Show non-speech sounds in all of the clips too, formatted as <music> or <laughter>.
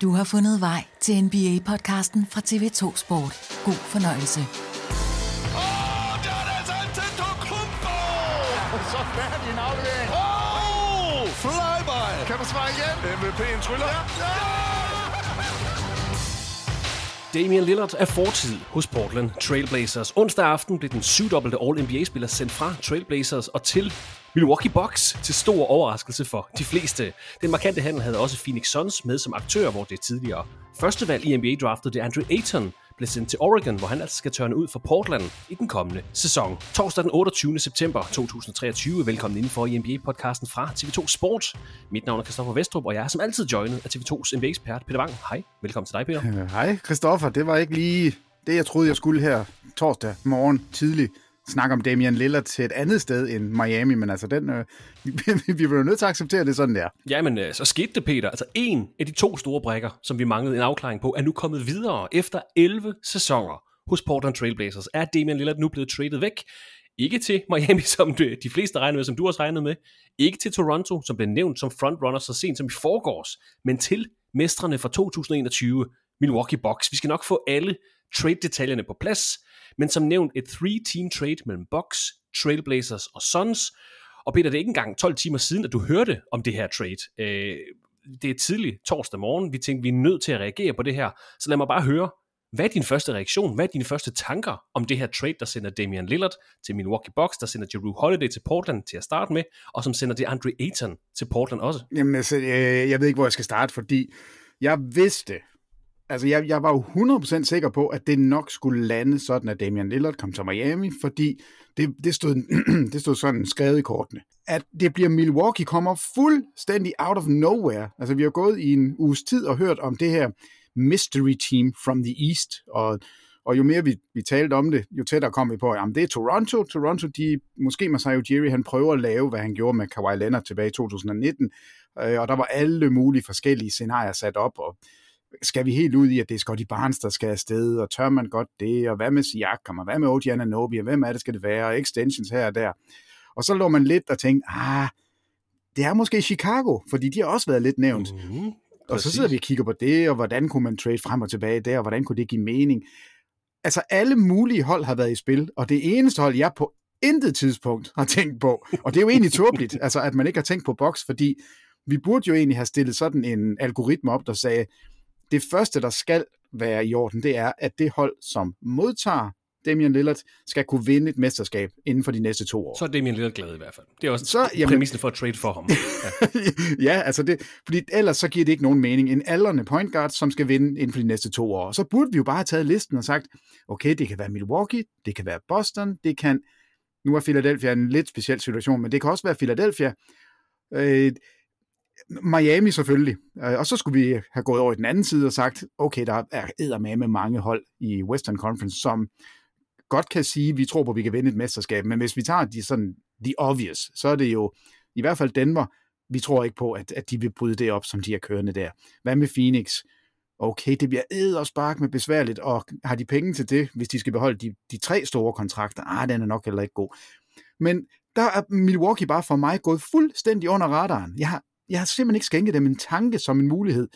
Du har fundet vej til NBA-podcasten fra TV2 Sport. God fornøjelse. Åh, der er altså Antetokounmpo! Så færdig en aflevering. Åh, flyby! Kan du svare igen? MVP'en tryller. Ja, ja! Damian Lillard er fortid hos Portland Trailblazers. Onsdag aften blev den syvdobbelte All-NBA-spiller sendt fra Trailblazers og til Milwaukee Bucks til stor overraskelse for de fleste. Den markante handel havde også Phoenix Suns med som aktør, hvor det tidligere førstevalg i NBA-draftet, det Andrew Ayton, blev sendt til Oregon, hvor han altså skal tørne ud for Portland i den kommende sæson. Torsdag den 28. september 2023. Velkommen indenfor i NBA-podcasten fra TV2 Sport. Mit navn er Christoffer Vestrup, og jeg er som altid joinet af TV2's NBA-ekspert Peter Wang. Hej, velkommen til dig, Peter. <laughs> Hej, Christoffer. Det var ikke lige det, jeg troede, jeg skulle her torsdag morgen tidlig snakke om Damian Lillard til et andet sted end Miami, men altså den, øh, vi, <laughs> vi bliver nødt til at acceptere det sådan der. Jamen, øh, så skete det, Peter. Altså en af de to store brækker, som vi manglede en afklaring på, er nu kommet videre efter 11 sæsoner hos Portland Trailblazers. Er Damian Lillard nu blevet traded væk? Ikke til Miami, <laughs> som de de fleste regnede med, som du også regnede med. Ikke til Toronto, som blev nævnt som frontrunner så sent som i forgårs. Men til mestrene fra 2021, Milwaukee Bucks. Vi skal nok få alle trade-detaljerne på plads. Men som nævnt, et three-team trade mellem Bucks, Trailblazers og Suns. Og Peter, det er ikke engang 12 timer siden, at du hørte om det her trade. Øh, det er tidlig torsdag morgen. Vi tænkte, vi er nødt til at reagere på det her. Så lad mig bare høre, hvad er din første reaktion? Hvad er dine første tanker om det her trade, der sender Damian Lillard til Milwaukee Bucks, der sender Drew Holiday til Portland til at starte med, og som sender det Andre Ayton til Portland også? Jamen altså, jeg, jeg ved ikke, hvor jeg skal starte, fordi jeg vidste, altså jeg, jeg var jo 100% sikker på, at det nok skulle lande sådan, at Damian Lillard kom til Miami, fordi det, det, stod, <clears throat> det stod sådan skrevet i kortene. At det bliver Milwaukee kommer fuldstændig out of nowhere. Altså vi har gået i en uges tid og hørt om det her mystery team from the East, og, og jo mere vi, vi talte om det, jo tættere kom vi på, at jamen, det er Toronto. Toronto, de, måske Masai Ujiri, han prøver at lave, hvad han gjorde med Kawhi Leonard tilbage i 2019, øh, og der var alle mulige forskellige scenarier sat op, og skal vi helt ud i, at det er Scotty Barnes, der skal afsted, og tør man godt det, og hvad med Siakam, og hvad med OG Ananobi, og hvem er det, skal det være, og extensions her og der. Og så lå man lidt og tænkte, ah, det er måske Chicago, fordi de har også været lidt nævnt. Mm-hmm. Og så sidder vi og kigger på det, og hvordan kunne man trade frem og tilbage der, og hvordan kunne det give mening. Altså alle mulige hold har været i spil, og det eneste hold, jeg på intet tidspunkt har tænkt på, og det er jo egentlig tåbeligt, <laughs> altså at man ikke har tænkt på boks, fordi vi burde jo egentlig have stillet sådan en algoritme op, der sagde, det første, der skal være i orden, det er, at det hold, som modtager Damian Lillard skal kunne vinde et mesterskab inden for de næste to år. Så er Damian Lillard glad i hvert fald. Det er også Så, jamen- præmissen for at trade for ham. <laughs> Ja. ja, altså det, fordi ellers så giver det ikke nogen mening. En aldrende point guard, som skal vinde inden for de næste to år. Så burde vi jo bare have taget listen og sagt, okay, det kan være Milwaukee, det kan være Boston, det kan, nu er Philadelphia en lidt speciel situation, men det kan også være Philadelphia. Øh, Miami selvfølgelig. Øh, og så skulle vi have gået over i den anden side og sagt, okay, der er eddermame med mange hold i Western Conference, som godt kan sige, at vi tror på, at vi kan vinde et mesterskab. Men hvis vi tager de sådan, the obvious, så er det jo i hvert fald Denver. Vi tror ikke på, at, at de vil bryde det op, som de er kørende der. Hvad med Phoenix? Okay, det bliver æd med besværligt, og har de penge til det, hvis de skal beholde de, de tre store kontrakter? Ah, den er nok heller ikke god. Men der er Milwaukee bare for mig gået fuldstændig under radaren. Jeg har, jeg har simpelthen ikke skænket dem en tanke som en mulighed.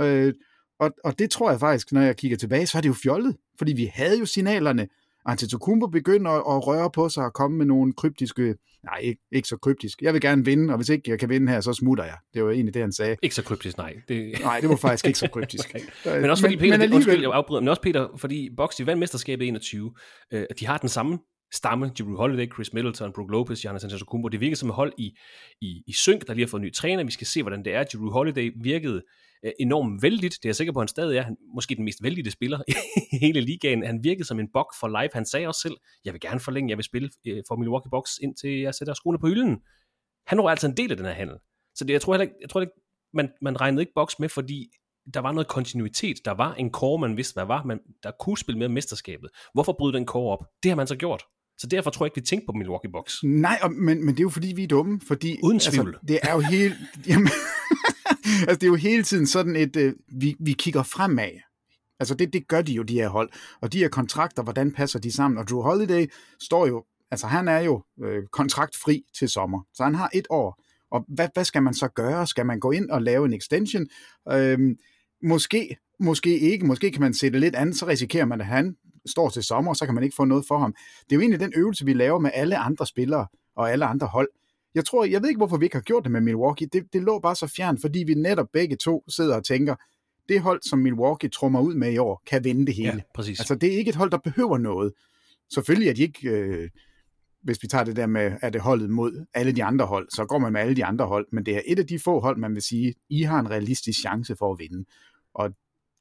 Øh, og, og det tror jeg faktisk, når jeg kigger tilbage, så er det jo fjollet. Fordi vi havde jo signalerne. Antetokounmpo begynder at, at røre på sig og komme med nogle kryptiske... Nej, ikke, ikke så kryptisk. Jeg vil gerne vinde, og hvis ikke jeg kan vinde her, så smutter jeg. Det var egentlig det, han sagde. Ikke så kryptisk, nej. Det... Nej, det var faktisk ikke så kryptisk. <laughs> Men også fordi, Peter, men, alligevel- undskyld, jeg afbryder, men også Peter, fordi Bucks, de vandt mesterskabet i 21, øh, de har den samme stamme, Drew Holiday, Chris Middleton, Brook Lopez, Giannis Antetokounmpo. Det virker som et hold i, i, i synk, der lige har fået en ny træner. Vi skal se, hvordan det er. Drew Holiday virkede øh, enormt vældigt. Det er jeg sikker på, at han stadig er. Han, måske den mest vældige spiller <laughs> i hele ligaen. Han virkede som en bok for life. Han sagde også selv, jeg vil gerne forlænge, jeg vil spille øh, for Milwaukee Bucks, indtil jeg sætter skoene på hylden. Han var altså en del af den her handel. Så det, jeg tror heller ikke, jeg tror ikke man, man regnede ikke Bucks med, fordi der var noget kontinuitet. Der var en core, man vidste, hvad var, man, der kunne spille med mesterskabet. Hvorfor bryde den core op? Det har man så gjort. Så derfor tror jeg ikke, vi tænkte på Milwaukee Bucks. Nej, og, men, men det er jo fordi, vi er dumme. Fordi, Uden tvivl. Altså, det er jo hele... <laughs> Jamen, altså, det er jo hele tiden sådan et... Øh, vi, vi kigger fremad. Altså, det, det gør de jo, de her hold. Og de her kontrakter, hvordan passer de sammen? Og Drew Holiday står jo... Altså, han er jo øh, kontraktfri til sommer. Så han har et år. Og hvad, hvad skal man så gøre? Skal man gå ind og lave en extension? Øhm, måske, måske ikke. Måske kan man sætte lidt andet, så risikerer man, at han står til sommer, så kan man ikke få noget for ham. Det er jo egentlig den øvelse, vi laver med alle andre spillere og alle andre hold. Jeg tror, jeg ved ikke, hvorfor vi ikke har gjort det med Milwaukee. Det, det lå bare så fjern, fordi vi netop begge to sidder og tænker, det hold, som Milwaukee trummer ud med i år, kan vinde det hele. Ja, præcis. Altså, det er ikke et hold, der behøver noget. Selvfølgelig er de ikke, øh, hvis vi tager det der med, at det holdet mod alle de andre hold, så går man med alle de andre hold, men det er et af de få hold, man vil sige, I har en realistisk chance for at vinde. Og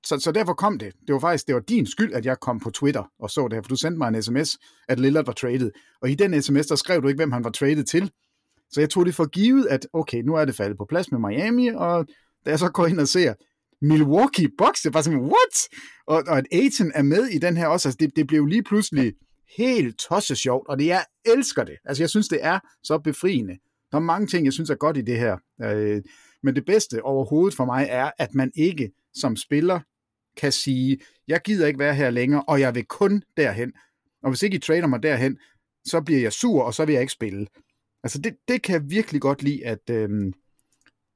så, så derfor kom det. Det var faktisk det var din skyld, at jeg kom på Twitter og så det her, for du sendte mig en sms, at Lillard var traded. Og i den sms, der skrev du ikke, hvem han var traded til. Så jeg tog det for givet, at okay, nu er det faldet på plads med Miami, og da jeg så går ind og ser Milwaukee Bucks, det var sådan, what? Og, og at Aiton er med i den her også, altså det, det blev lige pludselig helt tosset sjovt, og det, jeg elsker det. Altså jeg synes, det er så befriende. Der er mange ting, jeg synes er godt i det her. Øh, men det bedste overhovedet for mig er, at man ikke som spiller kan sige, jeg gider ikke være her længere, og jeg vil kun derhen. Og hvis ikke I trader mig derhen, så bliver jeg sur, og så vil jeg ikke spille. Altså det, det kan jeg virkelig godt lide, at, øhm,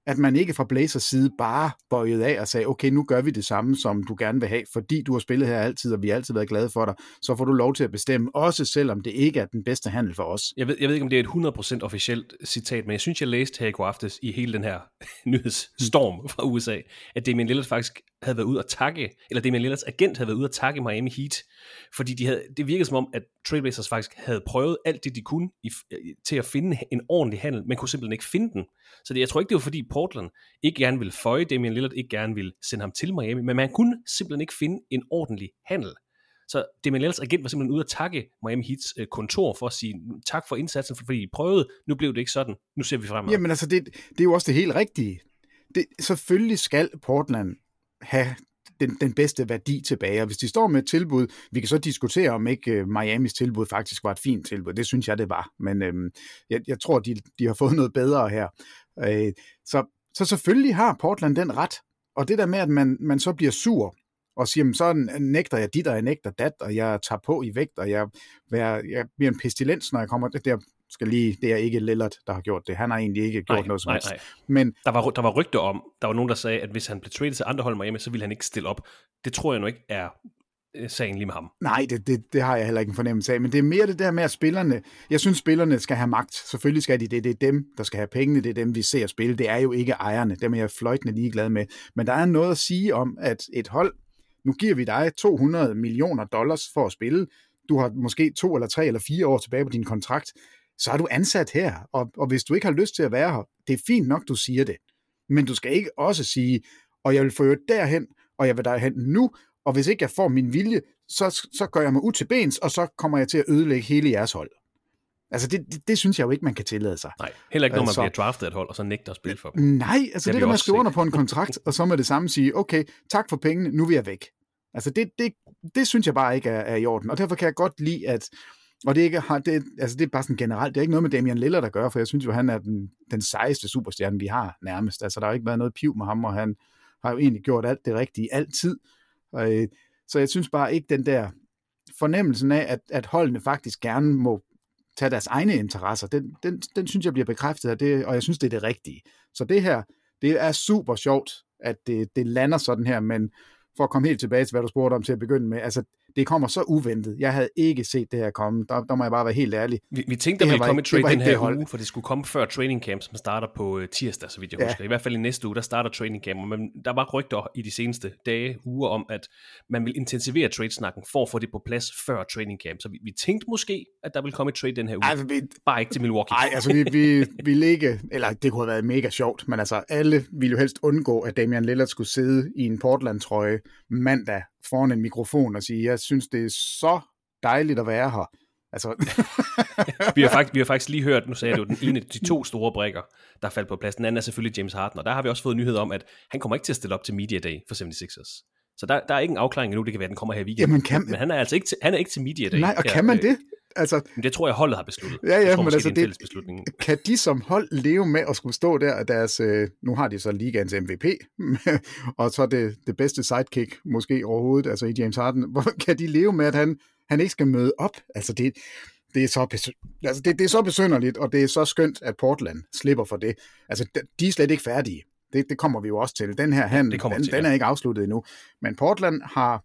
at man ikke fra Blazers side bare bøjede af og sagde, okay, nu gør vi det samme, som du gerne vil have, fordi du har spillet her altid, og vi har altid været glade for dig, så får du lov til at bestemme, også selvom det ikke er den bedste handel for os. Jeg ved, jeg ved ikke, om det er et 100% officielt citat, men jeg synes, jeg læste her i går aftes i hele den her <laughs> nyhedsstorm fra USA, at Damian Lillard faktisk havde været ude at takke, eller Damian Lillards agent havde været ude at takke Miami Heat, fordi de havde, det virkede som om, at Trailblazers faktisk havde prøvet alt det, de kunne i, til at finde en ordentlig handel, men kunne simpelthen ikke finde den. Så det, jeg tror ikke, det var fordi Portland ikke gerne ville føje Damian Lillard, ikke gerne ville sende ham til Miami, men man kunne simpelthen ikke finde en ordentlig handel. Så Damian Lillards agent var simpelthen ude at takke Miami Heats øh, kontor for at sige mm, tak for indsatsen, fordi I prøvede, nu blev det ikke sådan, nu ser vi fremad. Jamen altså, det, det er jo også det helt rigtige. Det, selvfølgelig skal Portland have den, den bedste værdi tilbage, og hvis de står med et tilbud, vi kan så diskutere, om ikke uh, Miamis tilbud faktisk var et fint tilbud, det synes jeg, det var, men øhm, jeg, jeg tror, de, de har fået noget bedre her. Øh, så, så selvfølgelig har Portland den ret, og det der med, at man, man så bliver sur, og siger, så nægter jeg dit, og jeg nægter dat, og jeg tager på i vægt, og jeg, jeg, jeg bliver en pestilens, når jeg kommer, det der skal lige, det er ikke Lillard, der har gjort det. Han har egentlig ikke gjort nej, noget som nej, helst. nej. Men Der var, der var rygter om, der var nogen, der sagde, at hvis han blev traded til andre hold Miami, så ville han ikke stille op. Det tror jeg nu ikke er øh, sagen lige med ham. Nej, det, det, det har jeg heller ikke en fornemmelse af, men det er mere det der med, at spillerne, jeg synes, spillerne skal have magt. Selvfølgelig skal de det. Det er dem, der skal have pengene. Det er dem, vi ser spille. Det er jo ikke ejerne. Dem er jeg fløjtende ligeglad med. Men der er noget at sige om, at et hold, nu giver vi dig 200 millioner dollars for at spille. du har måske to eller tre eller fire år tilbage på din kontrakt, så er du ansat her, og, og hvis du ikke har lyst til at være her, det er fint nok, du siger det. Men du skal ikke også sige, og jeg vil få derhen, og jeg vil derhen nu, og hvis ikke jeg får min vilje, så, så gør jeg mig ud til bens, og så kommer jeg til at ødelægge hele jeres hold. Altså, det, det, det synes jeg jo ikke, man kan tillade sig. Nej, heller ikke, når man Altså- bliver draftet af et hold, og så nægter at spille for dem. Nej, altså Det det, der med at også skrive set. under på en kontrakt, og så med det samme sige, okay, tak for pengene, nu vil jeg væk. Altså det, det, det synes jeg bare ikke er, er i orden, og derfor kan jeg godt lide, at og det er, ikke, har- det, altså det er bare sådan generelt, det er ikke noget med Damian Lillard der gør, for jeg synes jo, han er den, den sejeste superstjerne, vi har nærmest. Altså der har ikke været noget piv med ham, og han har jo egentlig gjort alt det rigtige altid. Og, øh, så jeg synes bare ikke den der fornemmelsen af, at, at holdene faktisk gerne må tage deres egne interesser, den, den, den synes jeg bliver bekræftet af det, og jeg synes, det er det rigtige. Så det her, det er super sjovt, at det, det lander sådan her, men for at komme helt tilbage til, hvad du spurgte om til at begynde med, altså det kommer så uventet. Jeg havde ikke set det her komme. Der, der må jeg bare være helt ærlig. Vi, vi tænkte, Det der her ville komme ikke- et det trade den ikke her det hold. uge, for det skulle komme før training camp, som starter på øh, tirsdag, så vidt jeg Ja. husker. I hvert fald i næste uge, der starter training camp, men der var rygter i de seneste dage, uger om, at man vil intensivere trade-snakken for at få det på plads før training camp. Så vi, vi tænkte måske, at der ville komme et trade den her uge. Altså, vi, Bare ikke til Milwaukee. Nej, altså vi, vi, <laughs> vi ligge, eller det kunne have været mega sjovt, men altså alle ville jo helst undgå, at Damian Lillard skulle sidde i en Portland-trøje mandag foran en mikrofon og sige, jeg synes, det er så dejligt at være her. Altså, <laughs> vi, har faktisk, vi har faktisk lige hørt, nu sagde jo, den ene af de to store brækker, der faldt på plads. Den anden er selvfølgelig James Harden, og der har vi også fået nyhed om, at han kommer ikke til at stille op til Media Day for 76ers. Så der, der er ikke en afklaring endnu, det kan være, at den kommer her i weekenden. Jamen, kan- Men han er altså ikke til, han er ikke til Media Day. nej, og her, kan man øh, det? Altså, Men det tror jeg, holdet har besluttet. Ja, ja, tror, men altså, det er beslutning. kan de som hold leve med at skulle stå der af deres, øh, nu har de så ligaens MVP, <laughs> og så det, det bedste sidekick måske overhovedet, altså i James Harden, hvor <laughs> kan de leve med, at han, han ikke skal møde op? Altså det, det er så, altså det, det er så besynderligt, og det er så skønt, at Portland slipper for det. Altså de- er slet ikke færdige. Det, det kommer vi jo også til. Den her handel, den, til, den ja. er ikke afsluttet endnu. Men Portland har,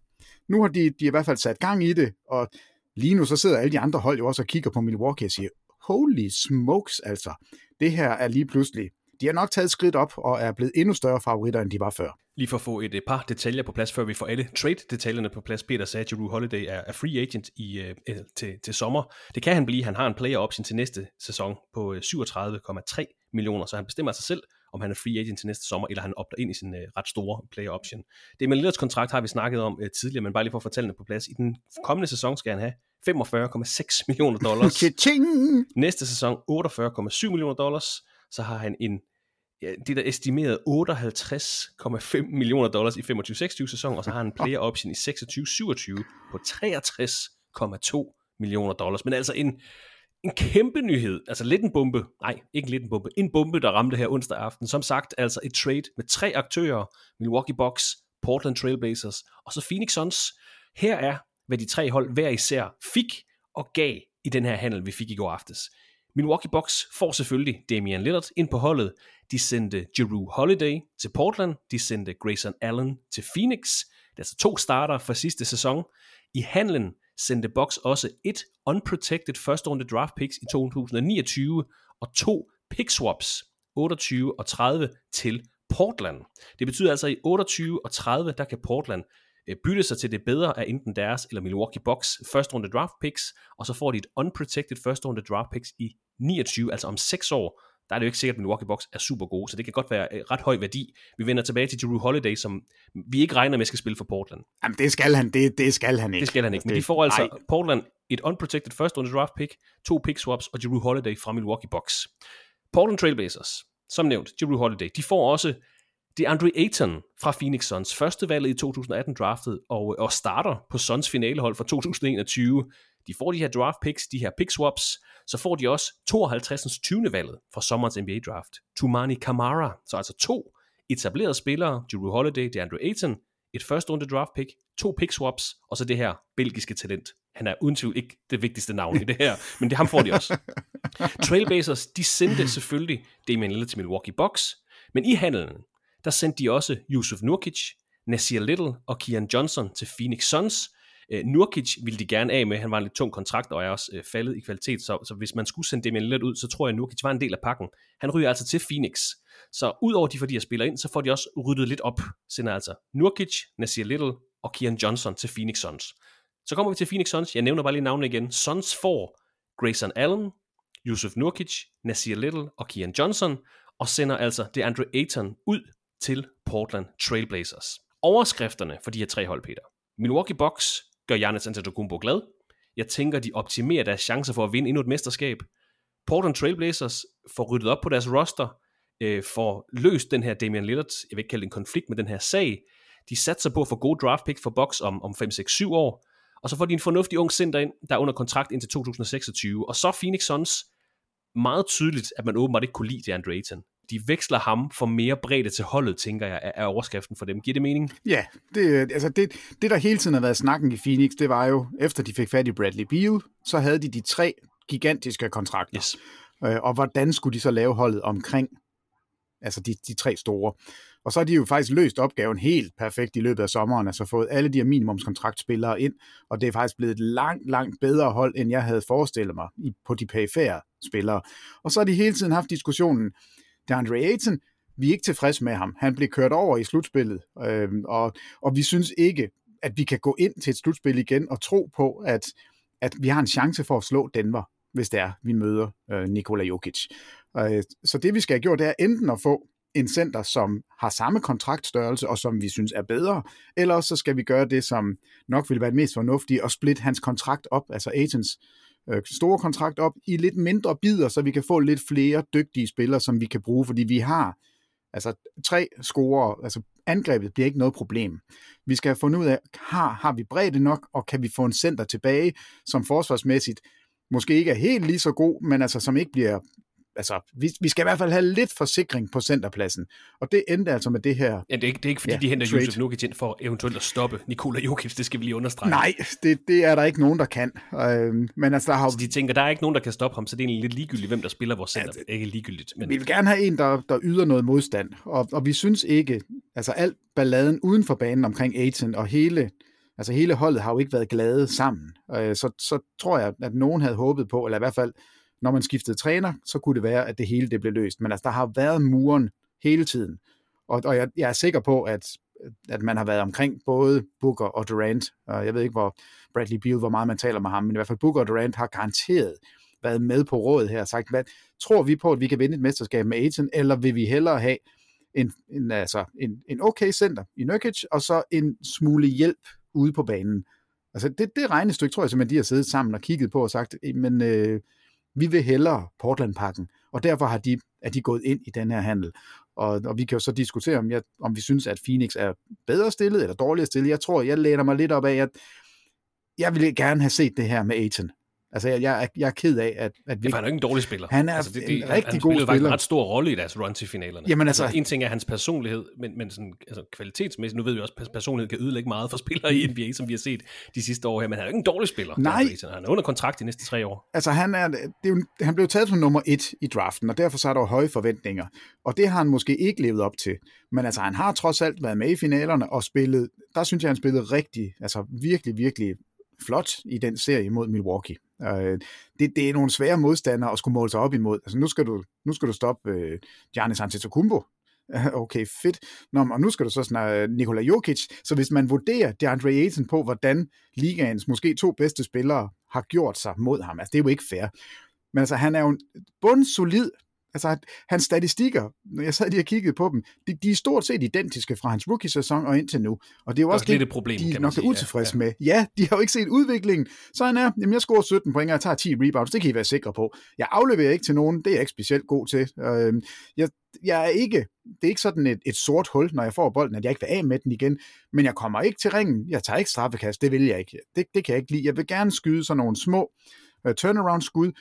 nu har de, de i hvert fald sat gang i det, og lige nu så sidder alle de andre hold jo også og kigger på Milwaukee og siger, holy smokes altså, det her er lige pludselig, de har nok taget skridt op og er blevet endnu større favoritter, end de var før. Lige for at få et, par detaljer på plads, før vi får alle trade-detaljerne på plads. Peter sagde, at Drew Holiday er, er free agent i, øh, øh, til, til sommer. Det kan han blive. Han har en player option til næste sæson på øh, 37,3 millioner, så han bestemmer sig selv, om han er free agent til næste sommer, eller han opter ind i sin øh, ret store player option. Det med Lillards kontrakt har vi snakket om øh, tidligere, men bare lige for at fortælle det på plads. I den kommende sæson skal han have 45,6 <laughs> millioner dollars. Næste sæson 48,7 millioner dollars. Så har han en ja, det der estimeret 58,5 millioner dollars i 25-26 sæson, og så har han en player option i 26-27 på 63,2 millioner dollars. Men altså en, en kæmpe nyhed, altså lidt en bombe, nej, ikke lidt en bombe, en bombe, der ramte her onsdag aften. Som sagt, altså et trade med tre aktører, Milwaukee Bucks, Portland Trailblazers og så Phoenix Suns. Her er, hvad de tre hold hver især fik og gav i den her handel, vi fik i går aftes. Milwaukee Bucks får selvfølgelig Damian Lillard ind på holdet. De sendte Jeru Holiday til Portland. De sendte Grayson Allen til Phoenix. Det er altså to starter fra sidste sæson. I handlen sendte Bucks også et unprotected first runde draft picks i 2029 og to pick swaps, 28 og 30, til Portland. Det betyder altså, at i 28 og 30, der kan Portland øh, bytte sig til det bedre af enten deres eller Milwaukee Bucks first runde draft picks, og så får de et unprotected first runde draft picks i 29, altså om 6 år, der er det jo ikke sikkert, at Milwaukee Bucks er super gode, så det kan godt være øh, ret høj værdi. Vi vender tilbage til Drew Holiday, som vi ikke regner med skal spille for Portland. Jamen det skal han, det, det skal han ikke. Det skal han ikke, men de Det- får altså nej. Portland et unprotected first the draft pick, to pick swaps og Drew Holiday fra Milwaukee Bucks. Portland Trailblazers, som nævnt, Drew Holiday, de får også DeAndre Ayton fra Phoenix Suns, første valget i 2018 draftet, og, og starter på Suns finalehold for 2021. De får de her draft picks, de her pick swaps, så får de også 52. 20. valget fra sommerens NBA draft. Tumani Kamara, så altså to etablerede spillere, Drew Holiday, DeAndre Ayton, et første runde draft pick, to pick swaps, og så det her belgiske talent. Han er uden tvivl ikke det vigtigste navn i det her, <laughs> men det ham får de også. Trailblazers, de sendte selvfølgelig Damian Lillard til Milwaukee Bucks, men i handelen, der sendte de også Yusuf Nurkic, Nasir Little og Kian Johnson til Phoenix Suns. Øh, Nurkic ville de gerne af med, han var en lidt tung kontrakt og er også øh, faldet i kvalitet, så, så hvis man skulle sende Damian Lillard ud, så tror jeg, at Nurkic var en del af pakken. Han ryger altså til Phoenix. Så udover de fordi jeg spiller ind, så får de også ryddet lidt op. Sender altså Nurkic, Nasir Little og Kian Johnson til Phoenix Suns. Så kommer vi til Phoenix Suns. Jeg nævner bare lige navnene igen. Suns får Grayson Allen, Yusuf Nurkic, Nasir Little og Kian Johnson, og sender altså det Andre Ayton ud til Portland Trailblazers. Overskrifterne for de her tre hold, Peter. Milwaukee Bucks gør Giannis Antetokounmpo glad. Jeg tænker, de optimerer deres chancer for at vinde endnu et mesterskab. Portland Trailblazers får ryddet op på deres roster, øh, får løst den her Damian Lillard, jeg vil ikke kalde det en konflikt med den her sag. De satser på at få gode draft pick for Bucks om, om 5, 6, 7 år, og så får de en fornuftig ung center ind, der er under kontrakt indtil 2026. Og så Phoenix Suns, meget tydeligt, at man åbenbart ikke kunne lide det Andre Ayton. De veksler ham for mere bredde til holdet, tænker jeg, er overskriften for dem. Giver det mening? Ja, det, altså det, det der hele tiden har været snakken i Phoenix, det var jo, efter de fik fat i Bradley Beal, så havde de de tre gigantiske kontrakter. Yes. Øh, og hvordan skulle de så lave holdet omkring altså de, de tre store. Og så har de jo faktisk løst opgaven helt perfekt i løbet af sommeren, altså fået alle de her minimumskontraktspillere ind, og det er faktisk blevet et langt, langt bedre hold, end jeg havde forestillet mig på de perifære spillere. Og så har de hele tiden haft diskussionen, DeAndre Ayton, vi er ikke tilfredse med ham. Han blev kørt over i slutspillet, øh, og, og vi synes ikke, at vi kan gå ind til et slutspil igen og tro på, at, at vi har en chance for at slå Denver, hvis det er, vi møder øh, Nikola Jokic. Øh, så det vi skal have gjort, det er enten at få en center, som har samme kontraktstørrelse, og som vi synes er bedre, eller så skal vi gøre det, som nok ville være det mest fornuftige, og splitte hans kontrakt op, altså Aitons øh, store kontrakt op, i lidt mindre bidder, så vi kan få lidt flere dygtige spillere, som vi kan bruge, fordi vi har altså tre scorer, altså angrebet bliver ikke noget problem. Vi skal have fundet ud af, har, har vi bredde nok, og kan vi få en center tilbage, som forsvarsmæssigt måske ikke er helt lige så god, men altså som ikke bliver altså, vi, vi skal i hvert fald have lidt forsikring på centerpladsen. Og det endte altså med det her Ja, det er ikke, det er ikke fordi, ja, de henter trade. Josef Nukic ind for eventuelt at stoppe Nikola Jokic, det skal vi lige understrege. Nej, det, det er der ikke nogen, der kan. Øh, men altså, der har... Så de tænker, der er ikke nogen, der kan stoppe ham, så det er egentlig lidt ligegyldigt, hvem der spiller vores center. Ja, det, ikke ligegyldigt. Men... Vi vil gerne have en, der, der yder noget modstand, og, og vi synes ikke, altså alt balladen uden for banen omkring Aiton og hele altså hele holdet har jo ikke været glade sammen. Øh, så, så tror jeg, at nogen havde håbet på, eller i hvert fald når man skiftede træner, så kunne det være, at det hele det blev løst. Men altså, der har været muren hele tiden. Og, og jeg, jeg er sikker på, at, at man har været omkring både Booker og Durant. Og jeg ved ikke, hvor Bradley Beal, hvor meget man taler med ham, men i hvert fald Booker og Durant har garanteret været med på rådet her og sagt, hvad tror vi på, at vi kan vinde et mesterskab med Aiton, eller vil vi hellere have en, en, altså en, en okay center i Nurkic, og så en smule hjælp ude på banen. Altså det, det regnestykke, tror jeg simpelthen, de har siddet sammen og kigget på og sagt, men øh, vi vil hellere Portland-pakken, og derfor har de, er de gået ind i den her handel. Og, og vi kan jo så diskutere, om, jeg, om vi synes, at Phoenix er bedre stillet eller dårligere stillet. Jeg tror, jeg læner mig lidt op af, at jeg ville gerne have set det her med Aiton. Altså, jeg, jeg, jeg er ked af, at... at vi, ja, han er ikke en dårlig spiller. Han er altså, det, det, en rigtig han god spiller. Han en ret stor rolle i deres run til finalerne. Jamen, altså, altså, en ting er hans personlighed, men, men sådan, altså, kvalitetsmæssigt, nu ved vi også, at personlighed kan ødelægge meget for spillere i NBA, som vi har set de sidste år her, men han er ikke en dårlig spiller. Nej. Han er under kontrakt de næste tre år. Altså, han, er, det er jo, han blev taget som nummer et i draften, og derfor så er der høje forventninger. Og det har han måske ikke levet op til. Men altså, han har trods alt været med i finalerne og spillet, der synes jeg, han spillede rigtig, altså virkelig, virkelig flot i den serie mod Milwaukee. Øh, det, det er nogle svære modstandere at skulle måle sig op imod. Altså nu skal du, nu skal du stoppe øh, Giannis Antetokounmpo. <laughs> Okay, fedt. Nå, og nu skal du så snakke øh, Nikola Jokic. Så hvis man vurderer DeAndre Ayton på, hvordan ligaens måske to bedste spillere har gjort sig mod ham, altså det er jo ikke fair. Men altså, han er jo en bundsolid Altså, hans statistikker, når jeg sad lige og kiggede på dem, de, de er stort set identiske fra hans rookie-sæson og indtil nu. Og det er jo også det, det problem, de nok sige. er utilfredse ja, ja. med. Ja, de har jo ikke set udviklingen. Så han er, jamen jeg scorer 17 point, og jeg tager 10 rebounds, det kan I være sikre på. Jeg afleverer ikke til nogen, det er jeg ikke specielt god til. Øh, jeg, jeg er ikke, det er ikke sådan et, et sort hul, når jeg får bolden, at jeg ikke vil af med den igen, men jeg kommer ikke til ringen, jeg tager ikke straffekast, det vil jeg ikke. Det, det kan jeg ikke lide. Jeg vil gerne skyde sådan nogle små uh, turnaround-skud,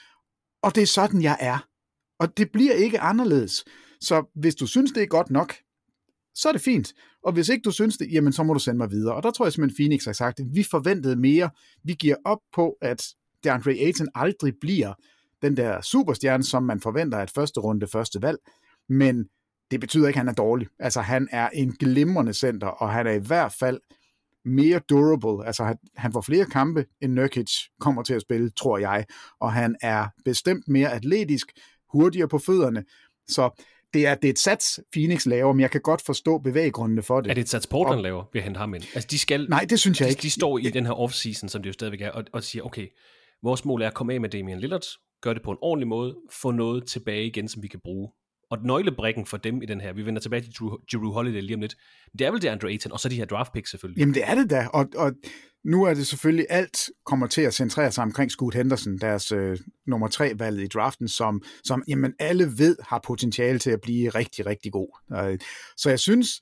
og det er sådan, jeg er. Og det bliver ikke anderledes. Så hvis du synes, det er godt nok, så er det fint. Og hvis ikke du synes det, jamen så må du sende mig videre. Og der tror jeg simpelthen, Phoenix har sagt, at vi forventede mere. Vi giver op på, at DeAndre Ayton aldrig bliver den der superstjerne, som man forventer at første runde, første valg. Men det betyder ikke, at han er dårlig. Altså han er en glimrende center, og han er i hvert fald mere durable. Altså han, han får flere kampe, end Nurkic kommer til at spille, tror jeg. Og han er bestemt mere atletisk, hurtigere på fødderne. Så det er, det er et sats, Phoenix laver, men jeg kan godt forstå bevæggrundene for det. Er det et sats, Portland og, laver ved at hente ham ind? Altså, de skal, nej, det synes jeg de, ikke. De står i den her off-season, som det jo stadigvæk er, og, og siger, okay, vores mål er at komme af med Damian Lillard, gøre det på en ordentlig måde, få noget tilbage igen, som vi kan bruge. Og nøglebrikken for dem i den her, vi vender tilbage til Drew, Drew Holiday lige om lidt, det er vel det Andre Ayton, og så de her draft picks selvfølgelig. Jamen det er det da, og, og nu er det selvfølgelig, alt kommer til at centrere sig omkring Scoot Henderson, deres øh, nummer tre valg i draften, som, som jamen, alle ved har potentiale til at blive rigtig, rigtig god. Øh, så jeg synes,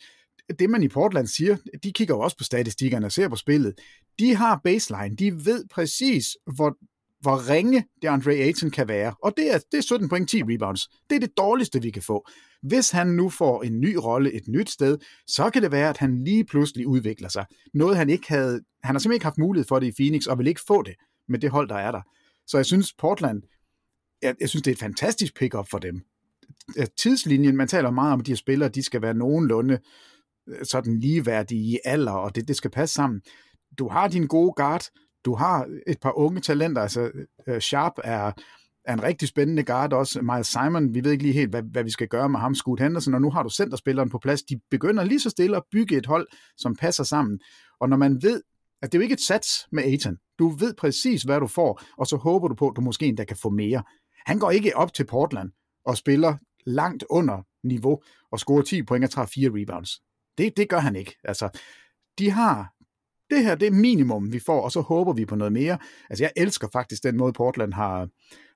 det man i Portland siger, de kigger jo også på statistikkerne og ser på spillet. De har baseline, de ved præcis, hvor, hvor ringe det Andre Ayton kan være. Og det er, det er 17 point, 10 rebounds. Det er det dårligste, vi kan få. Hvis han nu får en ny rolle et nyt sted, så kan det være, at han lige pludselig udvikler sig. Noget han ikke havde, han har simpelthen ikke haft mulighed for det i Phoenix, og vil ikke få det med det hold, der er der. Så jeg synes, Portland, jeg, jeg synes, det er et fantastisk pick-up for dem. Tidslinjen, man taler meget om, at de her spillere, de skal være nogenlunde øh, sådan ligeværdige i alder, og det, det skal passe sammen. Du har din gode guard, du har et par unge talenter, altså øh, Sharp er, er en rigtig spændende guard også, Miles Simon, vi ved ikke lige helt, hvad, hvad vi skal gøre med ham, Scoot Henderson, og nu har du centerspilleren på plads, de begynder lige så stille at bygge et hold, som passer sammen, og når man ved, at det er jo ikke et sats med Aiton, du ved præcis, hvad du får, og så håber du på, at du måske endda kan få mere. Han går ikke op til Portland og spiller langt under niveau og scorer 10 point og tager 4 rebounds. Det, det gør han ikke. Altså, de har det her, det er minimum, vi får, og så håber vi på noget mere. Altså, jeg elsker faktisk den måde, Portland har,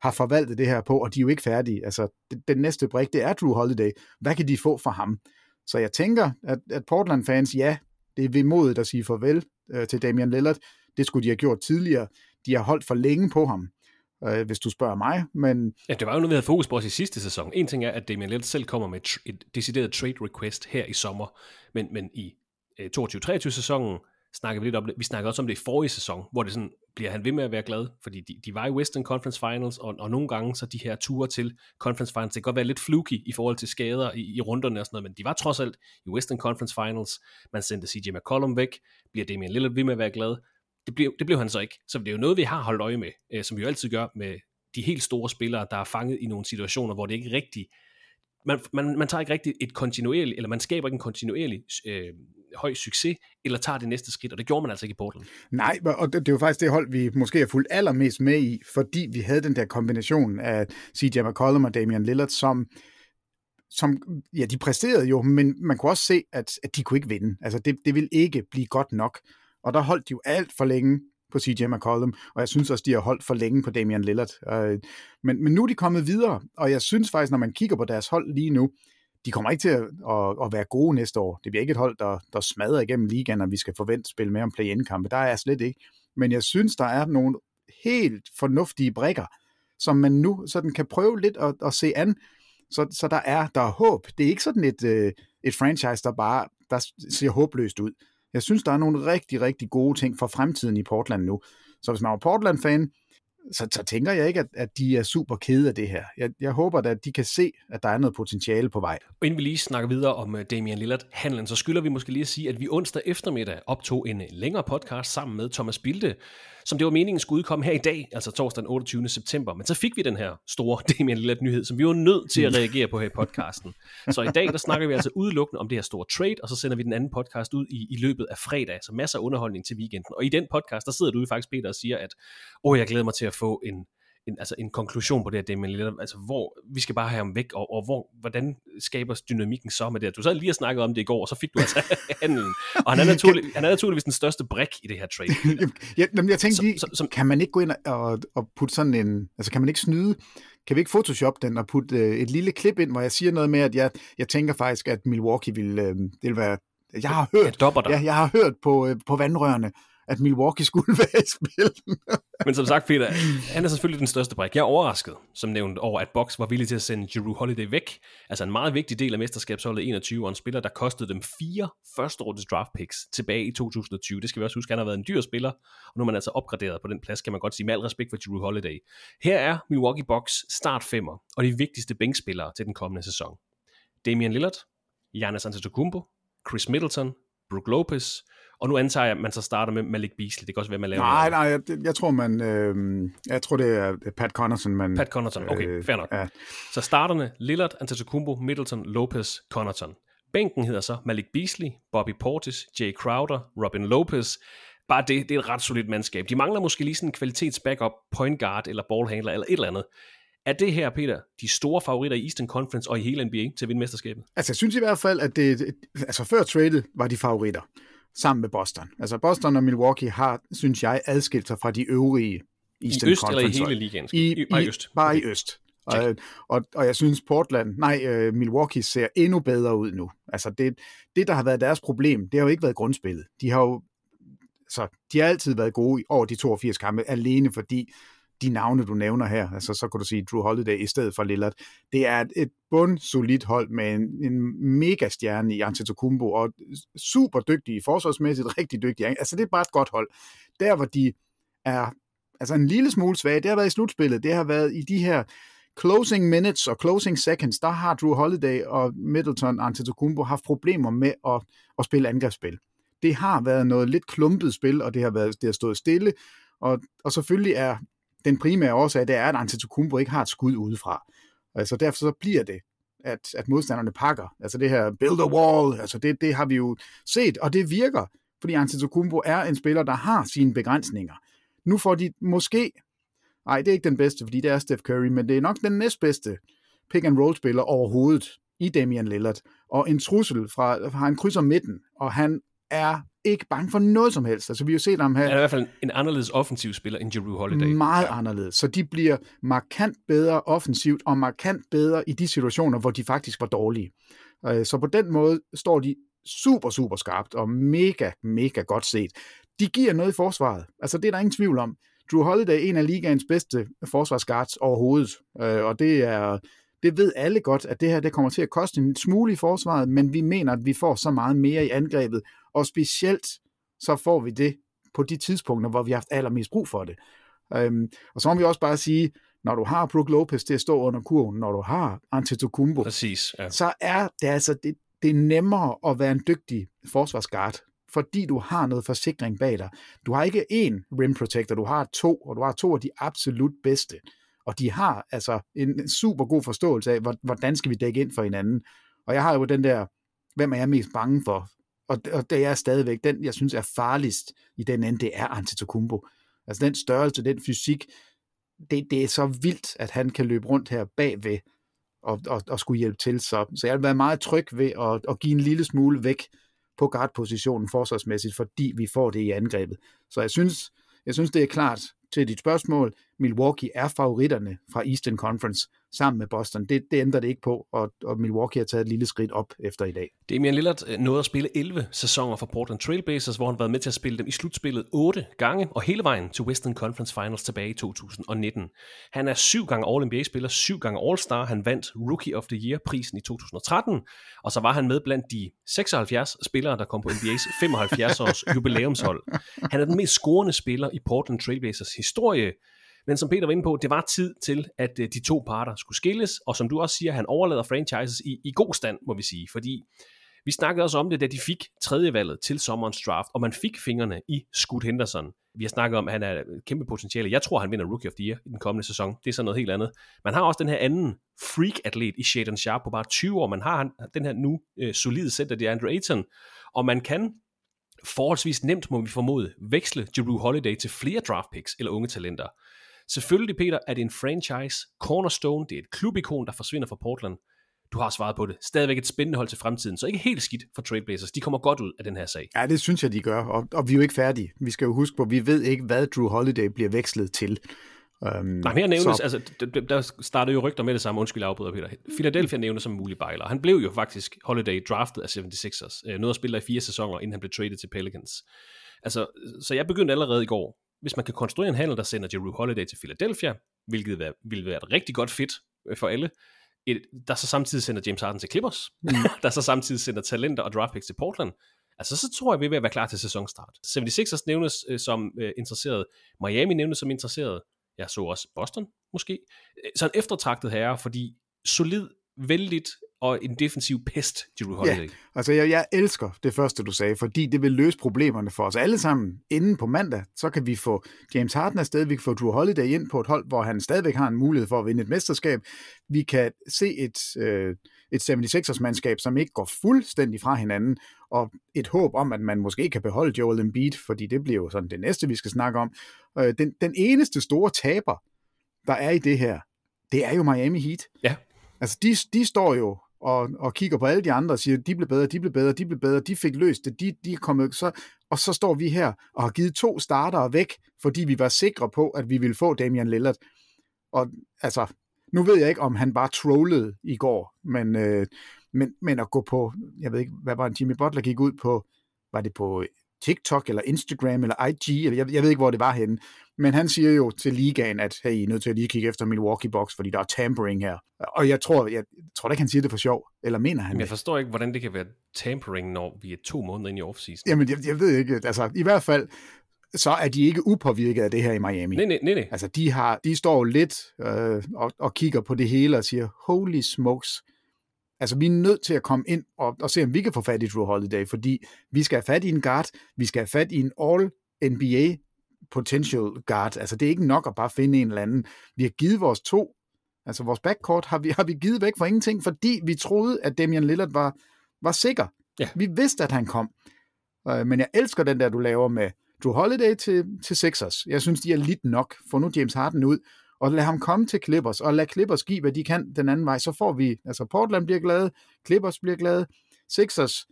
har forvaltet det her på, og de er jo ikke færdige. Altså, den næste brik, det er Drew Holiday. Hvad kan de få for ham? Så jeg tænker, at, at Portland-fans, ja, det er vemodigt at sige farvel øh, til Damian Lillard. Det skulle de have gjort tidligere. De har holdt for længe på ham, øh, hvis du spørger mig. Men... Ja, det var jo noget, vi havde fokus på os i sidste sæson. En ting er, at Damian Lillard selv kommer med et, et decideret trade request her i sommer, men, men i øh, 22-23 sæsonen, snakker vi lidt om det. Vi snakker også om det i forrige sæson, hvor det sådan, bliver han ved med at være glad, fordi de, de var i Western Conference Finals, og, og nogle gange så de her ture til Conference Finals, det kan godt være lidt fluky i forhold til skader i, i runderne og sådan noget, men de var trods alt i Western Conference Finals. Man sendte CJ McCollum væk, bliver Damian Lillard ved med at være glad. Det blev, det blev han så ikke. Så det er jo noget, vi har holdt øje med, øh, som vi jo altid gør med de helt store spillere, der er fanget i nogle situationer, hvor det ikke rigtigt man, man, man tager ikke rigtigt et kontinuerligt, eller man skaber ikke en kontinuerlig øh, høj succes, eller tager det næste skridt, og det gjorde man altså ikke i Portland. Nej, og det, det var faktisk det hold, vi måske har fulgt allermest med i, fordi vi havde den der kombination af CJ McCollum og Damian Lillard, som som, ja, de præsterede jo, men man kunne også se, at, at de kunne ikke vinde. Altså, det, det ville ikke blive godt nok. Og der holdt de jo alt for længe på CJ McCollum, og jeg synes også, de har holdt for længe på Damian Lillard. Øh, men, men nu er de kommet videre, og jeg synes faktisk, når man kigger på deres hold lige nu, de kommer ikke til at, at, at være gode næste år. Det bliver ikke et hold, der, der smadrer igennem ligaen, og vi skal forvente at spille mere om play-in-kampe. Der er jeg slet ikke. Men jeg synes, der er nogle helt fornuftige brækker, som man nu sådan kan prøve lidt at, at se an. Så, så der er der er håb. Det er ikke sådan et, øh, et franchise, der bare der ser håbløst ud. Jeg synes, der er nogle rigtig, rigtig gode ting for fremtiden i Portland nu. Så hvis man er Portland-fan, så, så tænker jeg ikke, at, at de er super kede af det her. Jeg, jeg håber da, at de kan se, at der er noget potentiale på vej. Og inden vi lige snakker videre om øh, Damian Lillard-handlen, så skylder vi måske lige at sige, at vi onsdag eftermiddag optog en øh, længere podcast sammen med Thomas Bilde, som det var meningen skulle udkomme her i dag, altså torsdag den 28. september. Men så fik vi den her store <laughs> Damian Lillard-nyhed, som vi var nødt til at reagere på her i podcasten. Så i dag, der snakker vi altså udelukkende om det her store trade, og så sender vi den anden podcast ud i, i løbet af fredag, så masser af underholdning til weekenden. Og i den podcast, der sidder du faktisk, Peter, og siger, at åh, jeg glæder mig til at få en, en, altså en konklusion på det her Damian Lillard, altså hvor vi skal bare have ham væk, og, og hvor, hvordan skaber dynamikken så med det? Du sad lige og snakkede om det i går, og så fik du altså <laughs> handlen. Og han er, <laughs> naturlig, han er naturligvis den største brik i det her trade. <laughs> ja, jamen, jeg tænkte lige, som, kan man ikke gå ind og, og putte sådan en, altså kan man ikke snyde, kan vi ikke photoshop den og putte øh, et lille klip ind, hvor jeg siger noget med, at jeg, jeg tænker faktisk, at Milwaukee vil, øh, det vil være, jeg har hørt, jeg, jeg, jeg har hørt på, øh, på vandrørene, at Milwaukee skulle <laughs> være i spil. Men som sagt, Peter, han er selvfølgelig den største brik. Jeg er overrasket, som nævnt, over at Box var villig til at sende Drew Holiday væk. Altså en meget vigtig del af mesterskabsholdet 21, og en spiller, der kostede dem fire første rundes draft picks tilbage i 2020. Det skal vi også huske, han har været en dyr spiller, og nu er man altså opgraderet på den plads, kan man godt sige, med al respekt for Drew Holiday. Her er Milwaukee Box start femmer, og de vigtigste bænkspillere til den kommende sæson. Damian Lillard, Giannis Antetokounmpo, Chris Middleton, Brook Lopez, og nu antager jeg, at man så starter med Malik Beasley. Det kan også være, man laver Nej, nej, jeg, jeg tror, man, øh, jeg tror, det er Pat Connaughton, man... Pat Connaughton, okay, øh, fair nok. Ja. Så starterne, Lillard, Antetokounmpo, Middleton, Lopez, Connaughton. Bænken hedder så Malik Beasley, Bobby Portis, Jay Crowder, Robin Lopez. Bare det, det er et ret solidt mandskab. De mangler måske lige sådan en kvalitets backup point guard eller ballhandler eller et eller andet. Er det her, Peter, de store favoritter i Eastern Conference og i hele NBA til at vinde mesterskabet? Altså, jeg synes i hvert fald, at det, altså før trade var de favoritter sammen med Boston. Altså Boston og Milwaukee har, synes jeg, adskilt sig fra de øvrige Eastern I øst Conference. eller i hele ligaen? I, I, bare i øst? Bare okay. i øst. Og, og, og jeg synes Portland, nej, uh, Milwaukee ser endnu bedre ud nu. Altså det, det, der har været deres problem, det har jo ikke været grundspillet. De har jo, så de har altid været gode over de 82 kampe, alene fordi de navne, du nævner her, altså så kan du sige Drew Holiday i stedet for Lillard, det er et, et bundsolidt hold med en, en mega stjerne i Antetokounmpo, og super dygtige forsvarsmæssigt, rigtig dygtige. Altså det er bare et godt hold. Der, hvor de er altså en lille smule svage, det har været i slutspillet, det har været i de her closing minutes og closing seconds, der har Drew Holiday og Middleton Antetokounmpo haft problemer med at, at spille angrebsspil. Det har været noget lidt klumpet spil, og det har, været, det har stået stille, og, og selvfølgelig er den primære årsag, det er, at Antetokounmpo ikke har et skud udefra. Altså derfor så bliver det, at, at modstanderne pakker. Altså det her build a wall, altså det, det har vi jo set, og det virker, fordi Antetokounmpo er en spiller, der har sine begrænsninger. Nu får de måske, nej det er ikke den bedste, fordi det er Steph Curry, men det er nok den næstbedste pick and roll spiller overhovedet i Damian Lillard, og en trussel fra, han krydser midten, og han er ikke bange for noget som helst. Altså, vi har jo set ham her. Han er i hvert fald en anderledes offensiv spiller end Drew Holiday. Meget ja. anderledes. Så de bliver markant bedre offensivt, og markant bedre i de situationer, hvor de faktisk var dårlige. Øh, så på den måde står de super, super skarpt, og mega, mega godt set. De giver noget i forsvaret. Altså, det er der ingen tvivl om. Drew Holiday er en af ligaens bedste forsvarsguards overhovedet, øh, og det er, det ved alle godt, at det her det kommer til at koste en smule i forsvaret, men vi mener, at vi får så meget mere i angrebet, og specielt så får vi det på de tidspunkter, hvor vi har haft allermest brug for det. Øhm, og så må vi også bare sige, når du har Brook Lopez til at stå under kurven, når du har Antetokounmpo, Præcis, ja. så er det altså det, det er nemmere at være en dygtig forsvarsguard, fordi du har noget forsikring bag dig. Du har ikke én rim protector, du har to, og du har to af de absolut bedste. Og de har altså en super god forståelse af, hvordan skal vi dække ind for hinanden. Og jeg har jo den der, hvem er jeg mest bange for? Og, og det er stadigvæk den, jeg synes er farligst i den ende, det er Antetokounmpo. Altså den størrelse, den fysik, det, det er så vildt, at han kan løbe rundt her bagved og, og, og skulle hjælpe til. Så, så jeg vil være meget tryg ved at, at give en lille smule væk på guardpositionen forsvarsmæssigt, fordi vi får det i angrebet. Så jeg synes, jeg synes det er klart til dit spørgsmål. Milwaukee er favoritterne fra Eastern Conference sammen med Boston. Det, det ændrer det ikke på, og, og Milwaukee har taget et lille skridt op efter i dag. Damian Lillard øh, nåede at spille 11 sæsoner for Portland Trailblazers, hvor han har været med til at spille dem i slutspillet 8 gange, og hele vejen til Western Conference Finals tilbage i 2019. Han er syv gange All-NBA-spiller, syv gange All-Star. Han vandt Rookie of the Year-prisen i 2013, og så var han med blandt de 76 spillere, der kom på NBA's 75-års jubilæumshold. Han er den mest scorende spiller i Portland Trailblazers historie, men som Peter var inde på, det var tid til, at øh, de to parter skulle skilles, og som du også siger, han overlader franchises i, i god stand, må vi sige, fordi vi snakkede også om det, da de fik tredje valget til sommerens draft, og man fik fingrene i Scoot Henderson. Vi har snakket om, at han er et kæmpe potentiale. Jeg tror, han vinder Rookie of the Year i den kommende sæson. Det er så noget helt andet. Man har også den her anden freak-atlet i Shaden Sharp på bare 20 år. Man har den her nu øh, solide center, det er Andrew Ayton, og man kan forholdsvis nemt, må vi formode, veksle Jeru Holiday til flere draft picks eller unge talenter. Selvfølgelig, Peter, er det en franchise cornerstone. Det er et klubikon, der forsvinder fra Portland. Du har svaret på det. Stadigvæk et spændende hold til fremtiden, så ikke helt skidt for Trailblazers. De kommer godt ud af den her sag. Ja, det synes jeg, de gør, og, og vi er jo ikke færdige. Vi skal jo huske på, vi ved ikke, hvad Drew Holiday bliver vekslet til. Um, Nej, her nævnes, så... altså, der startede jo rygter med det samme, undskyld afbryder Peter. Philadelphia nævnes som mulig bejler. Han blev jo faktisk Holiday draftet af 76ers. Øh, at spille i fire sæsoner, inden han blev traded til Pelicans. Altså, så jeg begyndte allerede i går hvis man kan konstruere en handel, der sender Jeru Holiday til Philadelphia, hvilket vil, vil være et rigtig godt fit øh, for alle, et, der så samtidig sender James Harden til Clippers, mm. <laughs> der så samtidig sender talenter og draft picks til Portland, altså så tror jeg, vi vil være klar til sæsonstart. 76ers nævnes øh, som øh, interesseret, Miami nævnes som interesseret, jeg så også Boston måske, øh, så en eftertragtet herre, fordi solid, vældigt og en defensiv pest, Drew Holiday. Ja, altså jeg, jeg elsker det første, du sagde, fordi det vil løse problemerne for os alle sammen. Inden på mandag, så kan vi få James Harden afsted, vi kan få Drew Holiday ind på et hold, hvor han stadigvæk har en mulighed for at vinde et mesterskab. Vi kan se et, øh, et 76ers-mandskab, som ikke går fuldstændig fra hinanden, og et håb om, at man måske kan beholde Joel Embiid, fordi det bliver jo sådan det næste, vi skal snakke om. Øh, den, den eneste store taber, der er i det her, det er jo Miami Heat. Ja. Altså, de, de står jo og, og kigger på alle de andre og siger, de blev bedre, de blev bedre, de blev bedre, de fik løst det, de, de er kommet, så, og så står vi her og har givet to startere væk, fordi vi var sikre på, at vi ville få Damian Lillard. Og altså, nu ved jeg ikke, om han bare trollede i går, men, øh, men, men at gå på, jeg ved ikke, hvad var en Jimmy Butler gik ud på, var det på TikTok eller Instagram eller IG, eller jeg, jeg ved ikke, hvor det var henne. Men han siger jo til ligaen, at hey, I er nødt til at lige kigge efter Milwaukee Bucks, fordi der er tampering her. Og jeg tror, jeg, jeg tror ikke, han siger det for sjov. Eller mener han Men jeg det? forstår ikke, hvordan det kan være tampering, når vi er to måneder inde i offseason. Jamen, jeg, jeg ved ikke. Altså, i hvert fald, så er de ikke upåvirket af det her i Miami. Nej, nej, nej, nej. Altså, de, har, de står lidt øh, og, og kigger på det hele og siger, holy smokes. Altså, vi er nødt til at komme ind og, og se, om vi kan få fat i Drew Holiday, fordi vi skal have fat i en guard, vi skal have fat i en all-NBA potential guard. Altså, det er ikke nok at bare finde en eller anden. Vi har givet vores to, altså vores backcourt, har vi, har vi givet væk for ingenting, fordi vi troede, at Damian Lillard var, var sikker. Ja. Vi vidste, at han kom. Øh, men jeg elsker den der, du laver med Drew Holiday til, til Sixers. Jeg synes, de er lidt nok. Få nu James Harden ud, og lad ham komme til Clippers, og lad Clippers give, hvad de kan den anden vej. Så får vi, altså Portland bliver glade, Clippers bliver glade, Sixers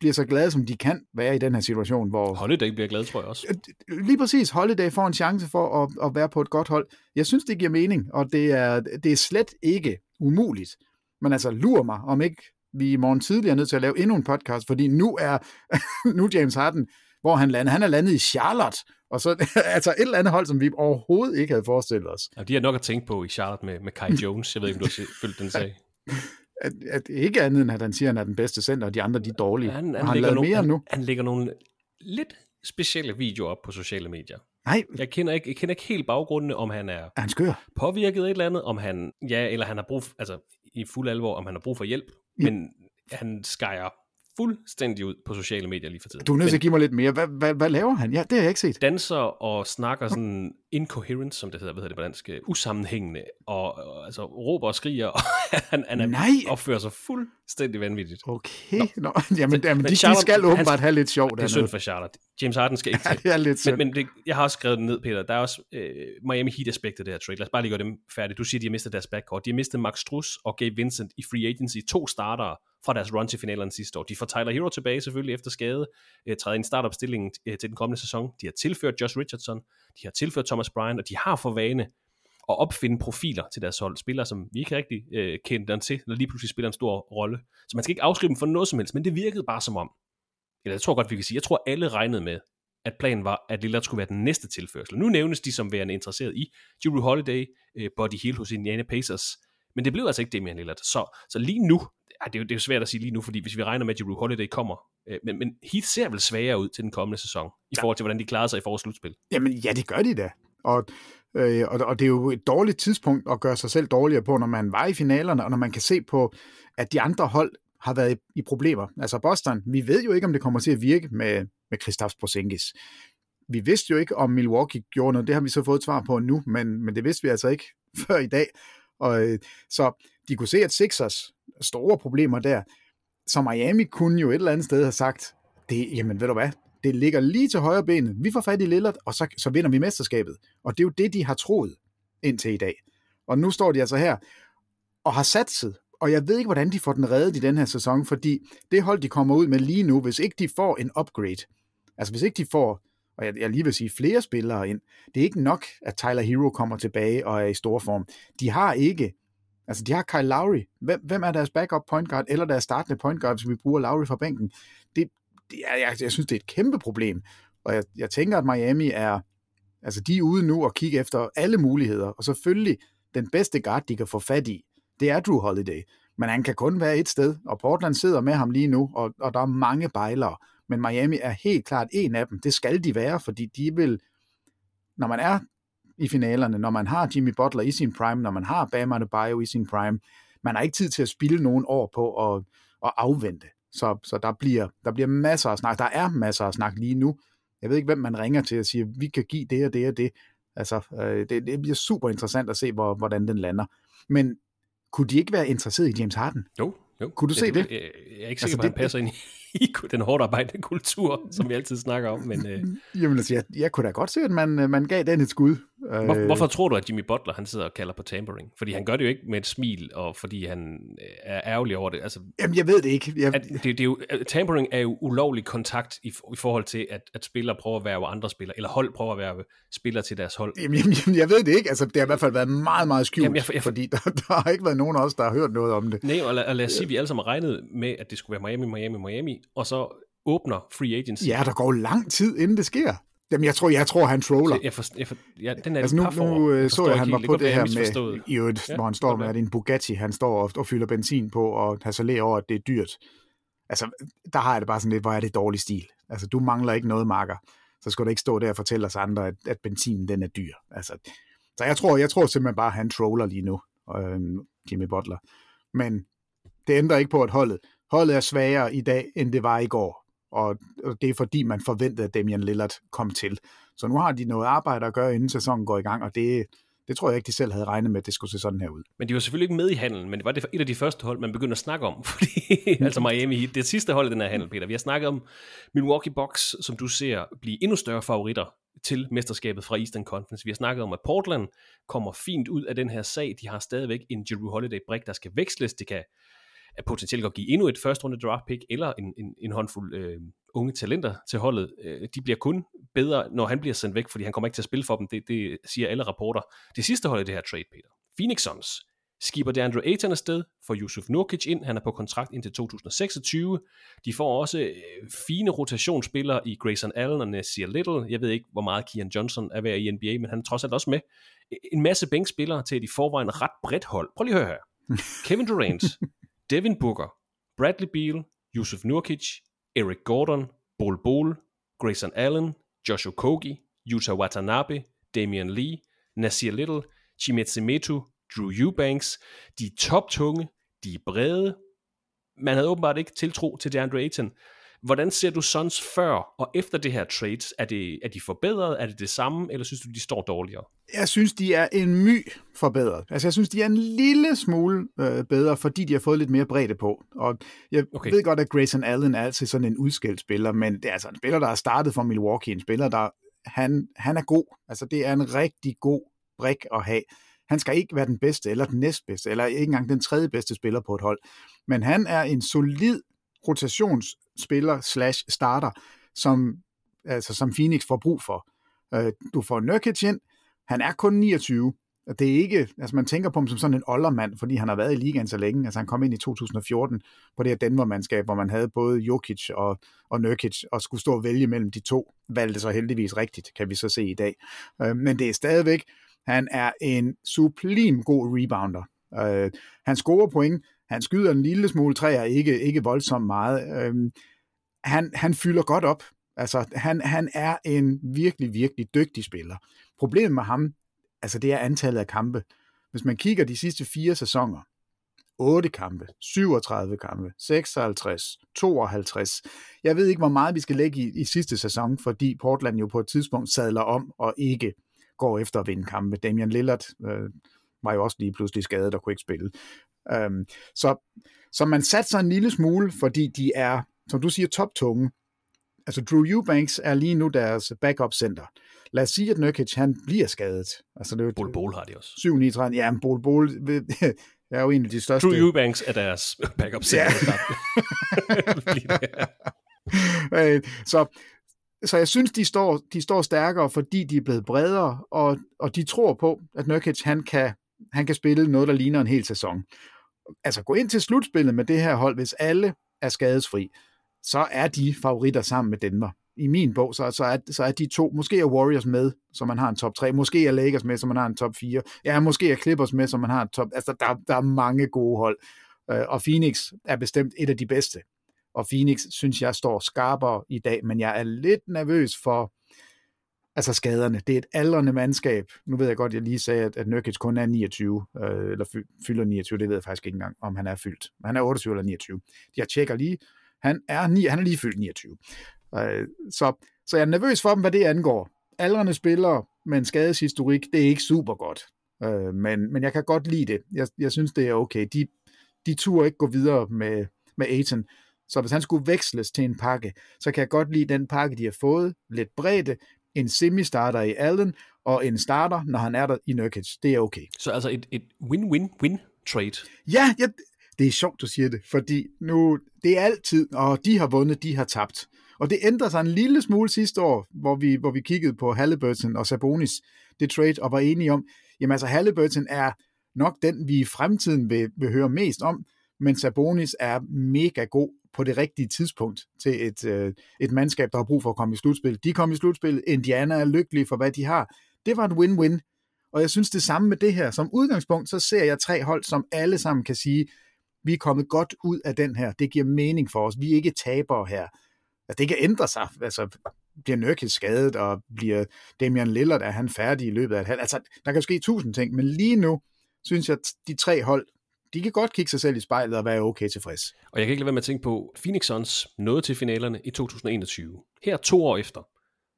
bliver så glade, som de kan være i den her situation, hvor... Holiday bliver glad, tror jeg også. Lige præcis, Holiday får en chance for at, at være på et godt hold. Jeg synes, det giver mening, og det er, det er slet ikke umuligt. Men altså, lur mig, om ikke vi i morgen tidligere er nødt til at lave endnu en podcast, fordi nu er <laughs> nu James Harden, hvor han lander. Han er landet i Charlotte, og så <laughs> altså et eller andet hold, som vi overhovedet ikke havde forestillet os. Ja, de har nok at tænke på i Charlotte med, med Kai Jones. Jeg ved ikke, om du har fulgt den sag. <laughs> At, at ikke andet end, at han siger, at han er den bedste center, og de andre, de er dårlige. Han, han, han, han lægger nogle, mere han, nu. han lægger nogle lidt specielle videoer op på sociale medier. Nej, Jeg kender ikke, jeg kender ikke helt baggrundene, om han er er han skør? påvirket af et eller andet, om han, ja, eller han har brug, altså i fuld alvor, om han har brug for hjælp, men han skærer fuldstændig ud på sociale medier lige for tiden. Du er nødt til at give mig lidt mere. Hvad, hvad, hvad laver han? Ja, det har jeg ikke set. danser og snakker sådan incoherent, som det hedder, hvad hedder det på dansk, usammenhængende, og, og altså råber og skriger, <laughs> og han, han Nej. opfører sig fuldstændig vanvittigt. Okay. Nå. Nå, jamen, jamen men de, de Charlotte- skal han- åbenbart have lidt sjov Det er synd for Charlotte. James Harden skal ikke <laughs> Ja, det er lidt synd. Men, men det, jeg har også skrevet den ned, Peter. Der er også øh, Miami Heat-aspektet af det her trade. Lad os bare lige gøre dem færdige. Du siger, de har mistet deres backcourt. De har mistet Max Struss og Gabe Vincent i free agency. To startere fra deres run til finalerne sidste år. De får Tyler Hero tilbage selvfølgelig efter skade. Øh, træder ind i startopstillingen øh, til den kommende sæson. De har tilført Josh Richardson. De har tilført Thomas Bryant. Og de har for vane at opfinde profiler til deres hold. Spillere, som vi ikke rigtig øh, kendte dem til, når lige pludselig spiller en stor rolle. Så man skal ikke afskrive dem for noget som helst, men det virkede bare som om, eller jeg tror godt, vi kan sige, jeg tror alle regnede med, at planen var, at Lillard skulle være den næste tilførsel. Nu nævnes de som værende interesseret i Drew Holiday, øh, Buddy Hield hos Indiana Pacers, men det blev altså ikke Damian Lillard. Så, så lige nu, ej, det, er jo, det er jo svært at sige lige nu, fordi hvis vi regner med, at Drew Holiday kommer, øh, men, men Heat ser vel svagere ud til den kommende sæson, i forhold til, hvordan de klarede sig i forårets slutspil. Jamen, ja, det gør de da. Og, øh, og, og det er jo et dårligt tidspunkt at gøre sig selv dårligere på, når man var i finalerne, og når man kan se på, at de andre hold har været i, i problemer. Altså Boston, vi ved jo ikke, om det kommer til at virke med, med Kristaps Porzingis. Vi vidste jo ikke, om Milwaukee gjorde noget. Det har vi så fået et svar på nu, men, men det vidste vi altså ikke <laughs> før i dag. Og, øh, så de kunne se, at Sixers store problemer der. Så Miami kunne jo et eller andet sted have sagt, det, jamen ved du hvad, det ligger lige til højre benet. Vi får fat i Lillard, og så, så vinder vi mesterskabet. Og det er jo det, de har troet indtil i dag. Og nu står de altså her og har satset. Og jeg ved ikke, hvordan de får den reddet i den her sæson, fordi det hold, de kommer ud med lige nu, hvis ikke de får en upgrade, altså hvis ikke de får, og jeg, jeg lige vil sige flere spillere ind, det er ikke nok, at Tyler Hero kommer tilbage og er i stor form. De har ikke, altså de har Kyle Lowry. Hvem, hvem er deres backup point guard, eller deres startende point guard, hvis vi bruger Lowry fra bænken? Det, det er, jeg, jeg synes, det er et kæmpe problem. Og jeg, jeg tænker, at Miami er, altså de er ude nu og kigge efter alle muligheder, og selvfølgelig den bedste guard, de kan få fat i, det er Drew Holiday. Men han kan kun være et sted, og Portland sidder med ham lige nu, og, og der er mange bejlere. Men Miami er helt klart en af dem. Det skal de være, fordi de vil, når man er i finalerne, når man har Jimmy Butler i sin prime, når man har Bam Adebayo i sin prime, man har ikke tid til at spille nogen år på at, at afvente. Så, så der, bliver, der bliver masser af snak. Der er masser af snak lige nu. Jeg ved ikke, hvem man ringer til og siger, vi kan give det og det og det. Altså, øh, det, det bliver super interessant at se, hvor, hvordan den lander. Men kunne de ikke være interesseret i James Harden? Jo, jo. Kunne du ja, se det? det? Jeg, jeg er ikke sikker altså, på, at han passer ind i, i <laughs> den hårdt arbejdende kultur, som vi altid snakker om. Men, øh, Jamen altså, jeg, jeg kunne da godt se, at man, øh, man gav den et skud hvor, Øh, hvorfor tror du, at Jimmy Butler han sidder og kalder på tampering? Fordi han gør det jo ikke med et smil, og fordi han øh, er ærgerlig over det. Altså, Jamen, jeg ved det ikke. Jeg, at det, det er jo, at tampering er jo ulovlig kontakt i, i forhold til, at, at spillere prøver at være andre spillere, eller hold prøver at være spillere til deres hold. Jamen, jamen, jeg ved det ikke. Altså, det har i hvert fald været meget, meget skjult, Jamen, jeg- jeg- fordi der, <laughs> der har ikke været nogen af os, der har hørt noget om det. Nej, og lad, og lad os sige, at vi alle sammen har regnet med, at det skulle være Miami, Miami, Miami, og så åbner free agency. Ja, der går lang tid, inden det sker. Jamen, jeg tror, jeg tror han troller. Jeg for, jeg for, ja, den er Altså nu, nu øh, så forstår jeg, han var på det her jeg med, i øvrigt, Ja, hvor han står med, at en Bugatti, han står og, og fylder benzin på, og hasalerer over, at det er dyrt. Altså, der har jeg det bare sådan lidt, hvor er det dårlig stil. Altså, du mangler ikke noget, marker. Så skal du ikke stå der og fortælle os andre, at, at benzinen den er dyr. Altså, så jeg tror, jeg tror simpelthen bare, at han troller lige nu, øh, Jimmy Butler. Men det ændrer ikke på, at holdet, holdet er svagere i dag, end det var i går. Og det er fordi, man forventede, at Damian Lillard kom til. Så nu har de noget arbejde at gøre, inden sæsonen går i gang, og det, det tror jeg ikke, de selv havde regnet med, at det skulle se sådan her ud. Men de var selvfølgelig ikke med i handelen, men det var det et af de første hold, man begyndte at snakke om. <laughs> Fordi, altså Miami Heat, det sidste hold i den her handel, Peter. Vi har snakket om Milwaukee Bucks, som du ser blive endnu større favoritter til mesterskabet fra Eastern Conference. Vi har snakket om, at Portland kommer fint ud af den her sag. De har stadigvæk en Drew Holiday-brik, der skal veksles. Det kan at potentielt godt give endnu et første runde draft pick, eller en, en, en håndfuld øh, unge talenter til holdet. Øh, de bliver kun bedre, når han bliver sendt væk, fordi han kommer ikke til at spille for dem. Det, det siger alle rapporter. Det sidste hold i det her trade, Peter. Phoenix Suns skipper DeAndre Ayton afsted, får Yusuf Nurkic ind. Han er på kontrakt indtil 2026. De får også øh, fine rotationsspillere i Grayson Allen og Nasir Little. Jeg ved ikke, hvor meget Kian Johnson er ved i NBA, men han er trods alt også med. En masse bænkspillere til et i forvejen ret bredt hold. Prøv lige at høre her. <laughs> Kevin Durant, Devin Booker, Bradley Beal, Yusuf Nurkic, Eric Gordon, Bol Bol, Grayson Allen, Josh Okogi, Yuta Watanabe, Damian Lee, Nasir Little, Chimezie Metu, Drew Eubanks. De er toptunge, de er brede. Man havde åbenbart ikke tiltro til DeAndre Ayton. Hvordan ser du Suns før og efter det her trade? Er, det, er de forbedret? Er det det samme? Eller synes du, de står dårligere? Jeg synes, de er en my forbedret. Altså, jeg synes, de er en lille smule øh, bedre, fordi de har fået lidt mere bredde på. Og jeg Okay. ved godt, at Grayson Allen er altid sådan en udskilt spiller, men det er altså en spiller, der er startet for Milwaukee. En spiller, der han, han er god. Altså, det er en rigtig god brik at have. Han skal ikke være den bedste, eller den næstbedste, eller ikke engang den tredje bedste spiller på et hold. Men han er en solid spiller slash starter, som, altså, som Phoenix får brug for. Øh, Du får Nurkic ind, han er kun 29, og det er ikke, altså man tænker på ham som sådan en oldermand, fordi han har været i ligaen så længe, altså han kom ind i 2014 på det her Denver-mandskab, hvor man havde både Jokic og, og Nurkic, og skulle stå og vælge mellem de to, valgte så heldigvis rigtigt, kan vi så se i dag. Øh, Men det er stadigvæk, han er en sublim god rebounder. Øh, Han scorer point, han skyder en lille smule træer, ikke, ikke voldsomt meget. Øhm, Han, han fylder godt op. Altså, han, han er en virkelig, virkelig dygtig spiller. Problemet med ham, altså det er antallet af kampe. Hvis man kigger de sidste fire sæsoner, 8 kampe, 37 kampe, 56, 52. Jeg ved ikke, hvor meget vi skal lægge i, i sidste sæson, fordi Portland jo på et tidspunkt sadler om og ikke går efter at vinde kampe. Damian Lillard øh, var jo også lige pludselig skadet og kunne ikke spille. Øhm, så, så man satte sig en lille smule, fordi de er, som du siger, toptunge. Altså Drew Eubanks er lige nu deres backup center. Lad os sige, at Nurkic han bliver skadet. Altså det er jo Bol Bol har de også. 7 9 13 Ja, men Bol Bol <laughs> er jo en af de største. Drew Eubanks er deres backup Ja. <laughs> Øh, <laughs> så, så jeg synes, de står, de står stærkere, fordi de er blevet bredere, og, og de tror på, at Nurkic han kan, han kan spille noget, der ligner en hel sæson. Altså gå ind til slutspillet med det her hold, hvis alle er skadesfri, så er de favoritter sammen med Denver. I min bog, så, så, er, så er de to, måske er Warriors med, så man har en top 3, måske er Lakers med, så man har en top 4, ja, måske er Clippers med, så man har en top, altså der, der er mange gode hold, øh, og Phoenix er bestemt et af de bedste. Og Phoenix synes jeg står skarpere i dag, men jeg er lidt nervøs for, altså skaderne. Det er et aldrende mandskab. Nu ved jeg godt, jeg lige sagde, at, at Nurkic kun er 29, øh, eller fylder 29, det ved jeg faktisk ikke engang, om han er fyldt. Han er 28 eller 29. Jeg tjekker lige. Han er, 9, han er lige fyldt 29. Øh, så, så jeg er nervøs for dem, hvad det angår. Aldrende spillere med en skadeshistorik, det er ikke super godt. Øh, men, men jeg kan godt lide det. Jeg, jeg synes, det er okay. De, de turde ikke gå videre med, med Aiton. Så hvis han skulle veksles til en pakke, så kan jeg godt lide den pakke, de har fået. Lidt bredde, en semi-starter i Allen, og en starter, når han er der i Nurkic. Det er okay. Så altså et, et win-win-win trade? Ja, ja, det er sjovt, du siger det, fordi nu, det er altid, og de har vundet, de har tabt. Og det ændrer sig en lille smule sidste år, hvor vi, hvor vi kiggede på Halliburton og Sabonis, det trade, og var enige om, jamen altså Halliburton er nok den, vi i fremtiden vil, vil høre mest om, men Sabonis er mega god på det rigtige tidspunkt til et, øh, et mandskab, der har brug for at komme i slutspil. De kom i slutspil, Indiana er lykkelige for, hvad de har. Det var en win-win. Og jeg synes det samme med det her. Som udgangspunkt, så ser jeg tre hold, som alle sammen kan sige, vi er kommet godt ud af den her. Det giver mening for os. Vi er ikke tabere her. Altså, det kan ændre sig. Altså, bliver Nurkic skadet, og bliver Damian Lillard, er han færdig i løbet af et halvt? Altså, der kan ske tusind ting, men lige nu synes jeg, at de tre hold, de kan godt kigge sig selv i spejlet og være okay tilfreds. Og jeg kan ikke lade være med at tænke på, Phoenix Suns nåede til finalerne i 2021. Her to år efter,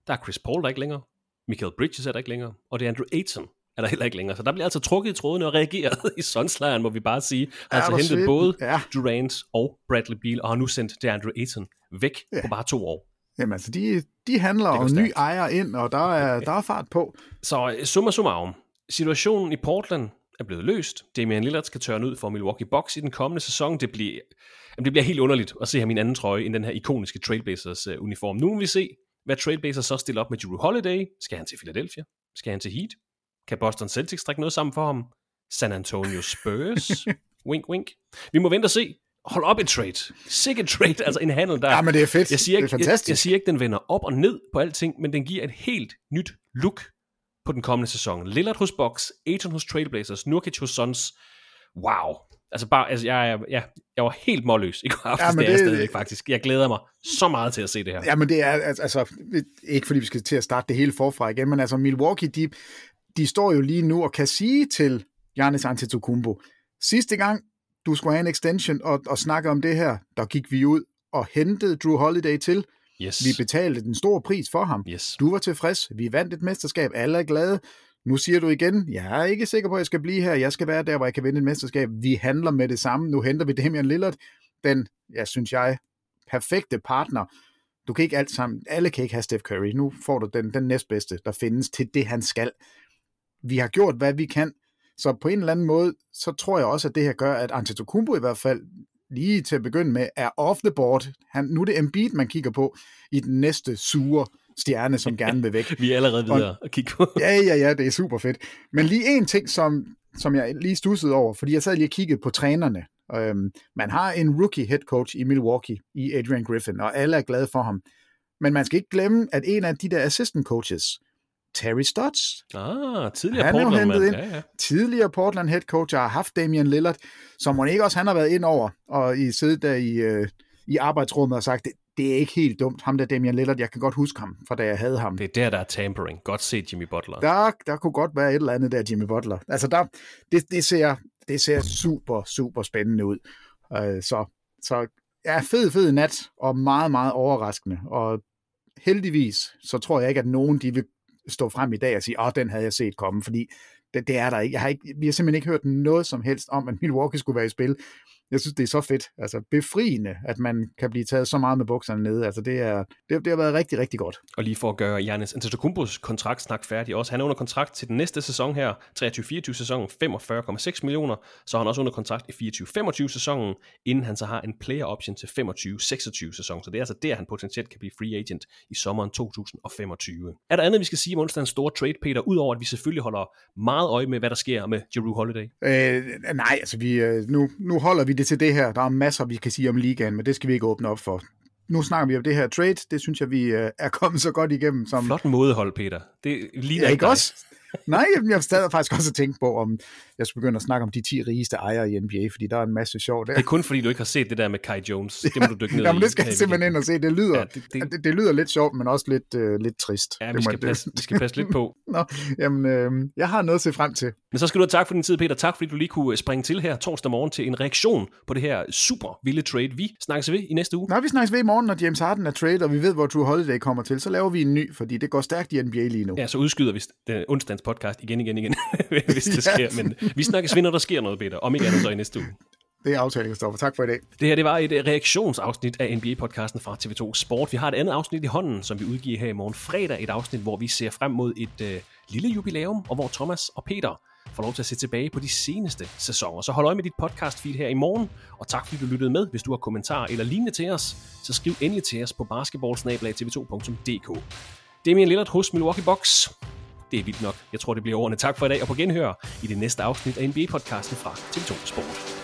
der er Chris Paul der ikke længere, Michael Bridges er der ikke længere, og det er Andrew Ayton er der heller ikke længere. Så der bliver altså trukket i trådene og reageret <laughs> i Sunslejren, må vi bare sige. Har altså hentet svidt. både ja. Durant og Bradley Beal, og har nu sendt det Andrew Ayton væk ja. på bare to år. Jamen altså, de, de handler om ny ejer ind, og der er, der er fart på. Så summa summarum. Situationen i Portland er blevet løst. Damian Lillard skal tørne ud for Milwaukee Bucks i den kommende sæson. Det bliver, jamen det bliver helt underligt at se ham i en anden trøje end den her ikoniske Trailblazers uh, uniform. Nu vil vi se, hvad Trailblazers så stiller op med Drew Holiday. Skal han til Philadelphia? Skal han til Heat? Kan Boston Celtics trække noget sammen for ham? San Antonio Spurs? <laughs> wink, wink. Vi må vente og se. Hold op et trade. Sick et trade. Altså en handel, der... Ja, men det er fedt. Jeg siger ikke, det er fantastisk. Jeg, jeg siger ikke, den vender op og ned på alting, men den giver et helt nyt look på den kommende sæson. Lillard hos Bucks, Aiton hos Trailblazers, Nurkic hos Suns. Wow. Altså bare, altså jeg, jeg, jeg var helt målløs i går aftes, ja, det, det er stadigvæk faktisk. Jeg glæder mig så meget til at se det her. Ja, men det er, altså, ikke fordi vi skal til at starte det hele forfra igen, men altså Milwaukee, de, de står jo lige nu og kan sige til Giannis Antetokounmpo, sidste gang du skulle have en extension og, og snakke om det her, der gik vi ud og hentede Drew Holiday til. Yes. Vi betalte den store pris for ham. Yes. Du var tilfreds. Vi vandt et mesterskab. Alle er glade. Nu siger du igen, jeg er ikke sikker på, at jeg skal blive her. Jeg skal være der, hvor jeg kan vinde et mesterskab. Vi handler med det samme. Nu henter vi Damian Lillard. Den, jeg synes jeg, perfekte partner. Du kan ikke alt sammen, alle kan ikke have Steph Curry. Nu får du den, den næstbedste, der findes til det, han skal vi har gjort, hvad vi kan. Så på en eller anden måde, så tror jeg også, at det her gør, at Antetokounmpo i hvert fald lige til at begynde med, er off the board. Han, nu er det Embiid, man kigger på i den næste sure stjerne, som gerne vil væk. <laughs> vi er allerede videre og, at kigge på. ja, ja, ja, det er super fedt. Men lige en ting, som, som jeg lige stussede over, fordi jeg sad lige og kiggede på trænerne. Øhm, man har en rookie head coach i Milwaukee, i Adrian Griffin, og alle er glade for ham. Men man skal ikke glemme, at en af de der assistant coaches, Terry Stotts. Ah, tidligere han Portland, hentet ind. Ja, ja. Tidligere Portland head coach, har haft Damian Lillard, som må ikke også han har været ind over, og i siddet der i, øh, i arbejdsrummet og sagt, det, det er ikke helt dumt, ham der Damian Lillard, jeg kan godt huske ham, fra da jeg havde ham. Det er der, der er tampering. Godt set, Jimmy Butler. Der, der kunne godt være et eller andet der, Jimmy Butler. Altså, der, det, det, ser, det ser super, super spændende ud. Uh, så, så ja, fed, fed nat, og meget, meget overraskende. Og heldigvis, så tror jeg ikke, at nogen de vil stå frem i dag og sige, åh, den havde jeg set komme, fordi det, det er der ikke. Jeg har ikke. Vi har simpelthen ikke hørt noget som helst om, at Milwaukee skulle være i spil jeg synes, det er så fedt. Altså befriende, at man kan blive taget så meget med bukserne nede. Altså det, er, det, det har været rigtig, rigtig godt. Og lige for at gøre Janis Antetokounmpos kontrakt færdig også. Han er under kontrakt til den næste sæson her, 23-24 sæsonen, 45,6 millioner. Så er han også under kontrakt i 24-25 sæsonen, inden han så har en player option til 25-26 sæson. Så det er altså der, han potentielt kan blive free agent i sommeren 2025. Er der andet, vi skal sige om onsdagens store trade, Peter, udover at vi selvfølgelig holder meget øje med, hvad der sker med Jeru Holiday? Øh, nej, altså vi, øh, nu, nu holder vi det til det her. Der er masser, vi kan sige om ligaen, men det skal vi ikke åbne op for. Nu snakker vi om det her trade. Det synes jeg, vi øh, er kommet så godt igennem. Som... Flot mådehold, Peter. Det ligner ja, ikke også? Nej, jamen, jeg sad faktisk også og tænkt på, om jeg skulle begynde at snakke om de 10 rigeste ejere i NBA, fordi der er en masse sjov der. Det er kun fordi, du ikke har set det der med Kai Jones. Det må du dykke ned <laughs> Jamen, i. det skal jeg simpelthen ind og se. Det lyder, ja, Ja, det, det- det, det, lyder lidt sjovt, men også lidt, øh, lidt trist. Ja, Det vi skal, jeg- passe, vi skal passe lidt på. <laughs> Nå, jamen, øh, jeg har noget at se frem til. Men så skal du have tak for din tid, Peter. Tak fordi du lige kunne springe til her torsdag morgen til en reaktion på det her super vilde trade. Vi snakkes ved i næste uge. Når vi snakkes ved i morgen, når James Harden er trade, og vi ved, hvor True Holiday kommer til, så laver vi en ny, fordi det går stærkt i NBA lige nu. Ja, så udskyder vi den onsdagens podcast igen, igen, igen, <laughs> hvis det sker. Men vi snakkes ved, når der sker noget, Peter. Om ikke andet så i næste uge. Det er aftalen, Kristoffer. Tak for i dag. Det her det var et øh, reaktionsafsnit af NBA-podcasten fra TV2 Sport. Vi har et andet afsnit i hånden, som vi udgiver her i morgen fredag. Et afsnit, hvor vi ser frem mod et øh, lille jubilæum, og hvor Thomas og Peter får lov til at se tilbage på de seneste sæsoner. Så hold øje med dit podcast feed her i morgen, og tak fordi du lyttede med. Hvis du har kommentarer eller lignende til os, så skriv endelig til os på basketballsnablag.tv2.dk. Damian Lillard hos Milwaukee Bucks. Det er vildt nok. Jeg tror, det bliver ordene. Tak for i dag, og på genhør i det næste afsnit af NBA-podcasten fra TV2 Sport.